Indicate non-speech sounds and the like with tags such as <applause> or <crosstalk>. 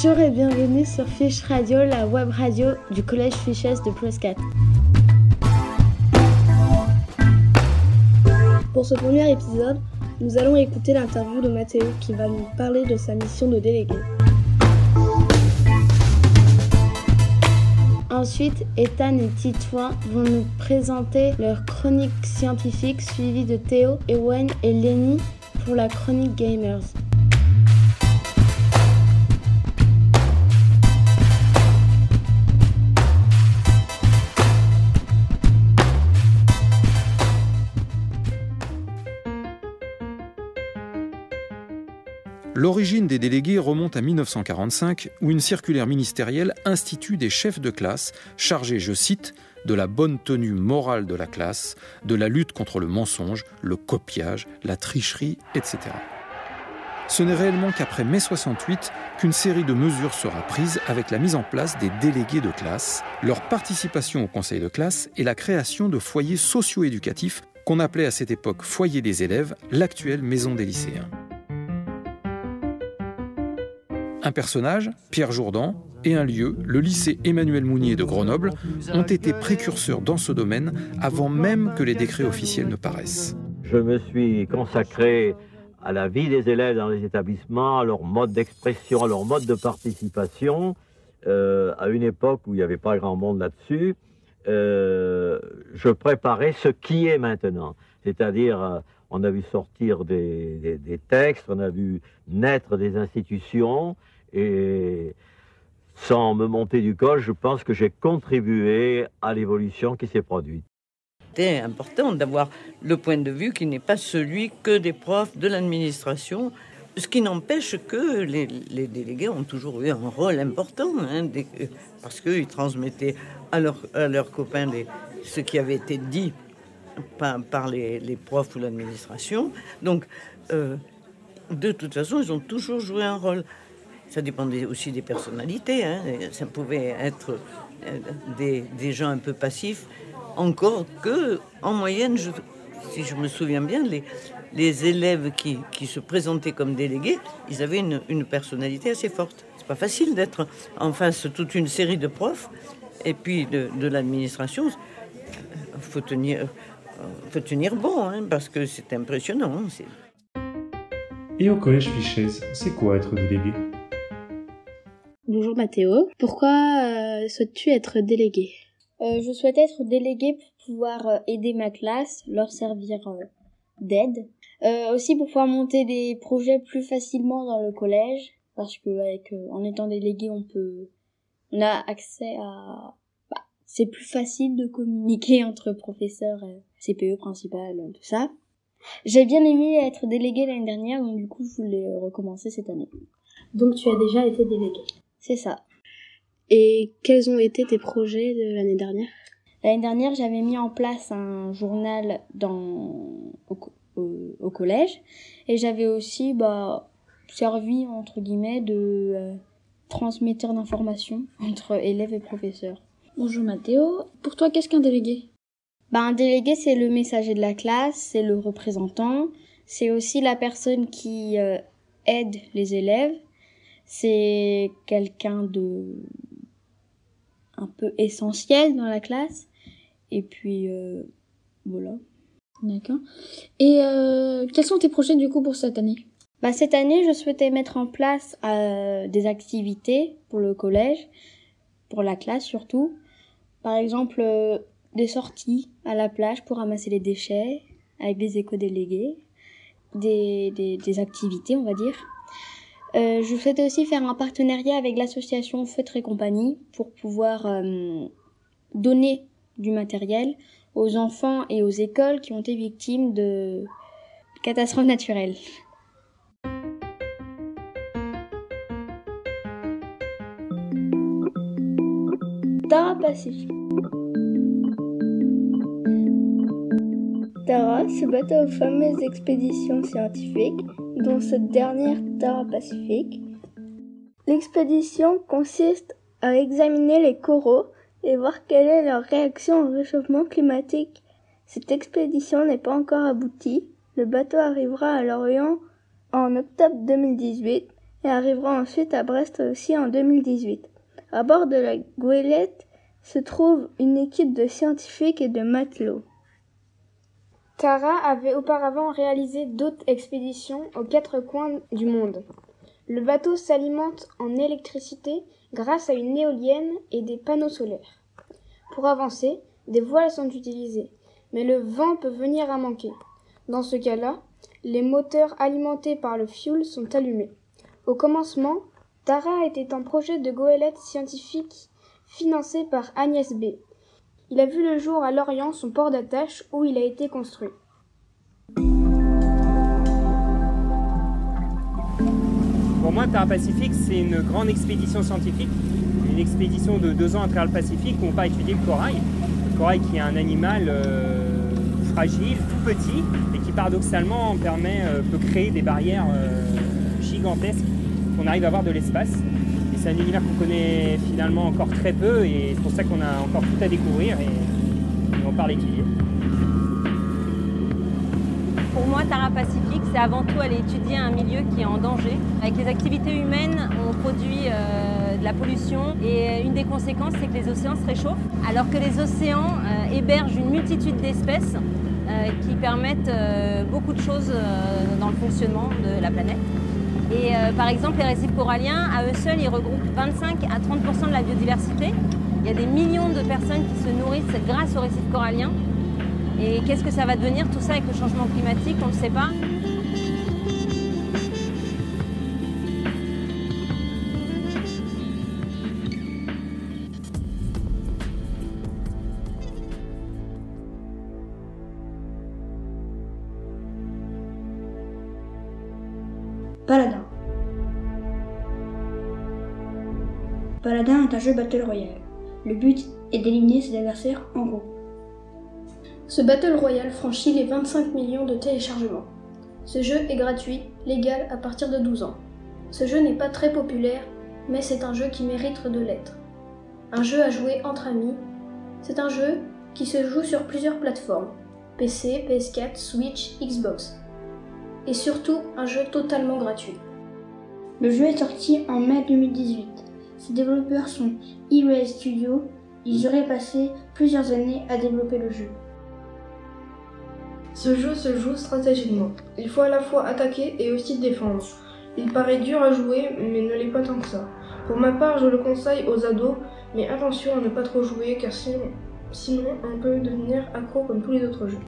Bonjour et bienvenue sur Fiche Radio, la web radio du Collège Fiches de Prescott. Pour ce premier épisode, nous allons écouter l'interview de Mathéo qui va nous parler de sa mission de délégué. Ensuite, Ethan et Titouan vont nous présenter leur chronique scientifique suivie de Théo, Ewen et Lenny pour la chronique Gamers. L'origine des délégués remonte à 1945, où une circulaire ministérielle institue des chefs de classe chargés, je cite, de la bonne tenue morale de la classe, de la lutte contre le mensonge, le copiage, la tricherie, etc. Ce n'est réellement qu'après mai 68 qu'une série de mesures sera prise avec la mise en place des délégués de classe, leur participation au conseil de classe et la création de foyers socio-éducatifs qu'on appelait à cette époque foyer des élèves, l'actuelle maison des lycéens. Un personnage, Pierre Jourdan, et un lieu, le lycée Emmanuel Mounier de Grenoble, ont été précurseurs dans ce domaine avant même que les décrets officiels ne paraissent. Je me suis consacré à la vie des élèves dans les établissements, à leur mode d'expression, à leur mode de participation, euh, à une époque où il n'y avait pas grand monde là-dessus. Euh, je préparais ce qui est maintenant, c'est-à-dire euh, on a vu sortir des, textes, on a vu naître des institutions, et sans me monter du col, je pense que j'ai contribué à l'évolution qui s'est produite. C'est important d'avoir le point de vue qui n'est pas celui que des profs de l'administration, ce qui n'empêche que les, délégués ont toujours eu un rôle important, hein, parce qu'ils transmettaient à, à leurs copains ce qui avait été dit par, les, profs ou l'administration. Donc, euh, de toute façon, ils ont toujours joué un rôle. Ça dépendait aussi des personnalités. Hein. Ça pouvait être euh, des, gens un peu passifs. Encore que, en moyenne, si je me souviens bien, les, les élèves qui, se présentaient comme délégués, ils avaient une, personnalité assez forte. C'est pas facile d'être en face toute une série de profs et puis de, de l'administration. Faut tenir, faut tenir bon, hein, parce que c'est impressionnant. Hein, Et au collège Fichès, c'est quoi être délégué? Bonjour Mathéo, pourquoi euh, souhaites-tu être délégué? Euh, Je souhaite être délégué pour pouvoir euh, aider ma classe, leur servir d'aide. aussi pour pouvoir monter des projets plus facilement dans le collège, parce que avec, en étant délégué, on peut, on a accès à c'est plus facile de communiquer <laughs> entre professeurs, CPE principal, tout ça. J'ai bien aimé être déléguée l'année dernière, donc du coup, je voulais recommencer cette année. Donc tu as déjà été déléguée C'est ça. Et quels ont été tes projets de l'année dernière? L'année dernière, j'avais mis en place un journal dans au, collège et j'avais aussi bah, servi entre guillemets de euh, transmetteur d'informations <laughs> entre élèves et professeurs. Bonjour Mathéo. Pour toi, qu'est-ce qu'un délégué? Ben, Un délégué, c'est le messager de la classe, c'est le représentant, c'est aussi la personne qui euh, aide les élèves, c'est quelqu'un de un peu essentiel dans la classe. Et puis, euh, voilà. D'accord. Et euh, quels sont tes projets du coup pour cette année? Bah, Cette année, je souhaitais mettre en place des activités pour le collège, pour la classe surtout. Par exemple, euh, des sorties à la plage pour ramasser les déchets avec les éco-délégués, des, des, activités, on va dire. Euh, je souhaitais aussi faire un partenariat avec l'association Feutre et compagnie pour pouvoir euh, donner du matériel aux enfants et aux écoles qui ont été victimes de catastrophes naturelles. Tara Pacifique. Tara se battait aux fameuses expéditions scientifiques, dont cette dernière Tara Pacifique. L'expédition consiste à examiner les coraux et voir quelle est leur réaction au réchauffement climatique. Cette expédition n'est pas encore aboutie. Le bateau arrivera à Lorient en octobre 2018 et arrivera ensuite à Brest aussi en 2018. À bord de la goélette se trouve une équipe de scientifiques et de matelots. Tara avait auparavant réalisé d'autres expéditions aux quatre coins du monde. Le bateau s'alimente en électricité grâce à une éolienne et des panneaux solaires. Pour avancer, des voiles sont utilisées, mais le vent peut venir à manquer. Dans ce cas-là, les moteurs alimentés par le fioul sont allumés. Au commencement, Tara était un projet de goélette scientifique financé par Agnès B. Il a vu le jour à Lorient, son port d'attache, où il a été construit. Pour moi, Tara Pacifique, c'est une grande expédition scientifique, une expédition de deux ans à travers le Pacifique où on va étudier le corail. Le corail qui est un animal euh, fragile, tout petit, et qui paradoxalement euh, peut créer des barrières euh, gigantesques qu'on arrive à voir de l'espace. C'est un univers qu'on connaît finalement encore très peu, et c'est pour ça qu'on a encore tout à découvrir et, et on part l'étudier. Pour moi, Tara Pacifique, c'est avant tout aller étudier un milieu qui est en danger. Avec les activités humaines, on produit euh, de la pollution et une des conséquences, c'est que les océans se réchauffent, alors que les océans euh, hébergent une multitude d'espèces euh, qui permettent beaucoup de choses dans le fonctionnement de la planète. Et euh, par exemple, les récifs coralliens, à eux seuls, ils regroupent 25 à 30% de la biodiversité. Il y a des millions de personnes qui se nourrissent grâce aux récifs coralliens. Et qu'est-ce que ça va devenir tout ça avec le changement climatique? On ne sait pas. Paladin. Paladin est un jeu Battle Royale. Le but est d'éliminer ses adversaires en groupe. Ce Battle Royale franchit les 25 millions de téléchargements. Ce jeu est gratuit, légal à partir de 12 ans. Ce jeu n'est pas très populaire, mais c'est un jeu qui mérite de l'être. Un jeu à jouer entre amis. C'est un jeu qui se joue sur plusieurs plateformes PC, PS4, Switch, Xbox. Et surtout un jeu totalement gratuit. Le jeu est sorti en mai 2018. Ses développeurs sont E-Ray Studio. Ils auraient passé plusieurs années à développer le jeu. Ce jeu se joue stratégiquement. Il faut à la fois attaquer et aussi défendre. Il paraît dur à jouer, mais ne l'est pas tant que ça. Pour ma part, je le conseille aux ados, mais attention à ne pas trop jouer, car sinon, sinon on peut devenir accro comme tous les autres jeux.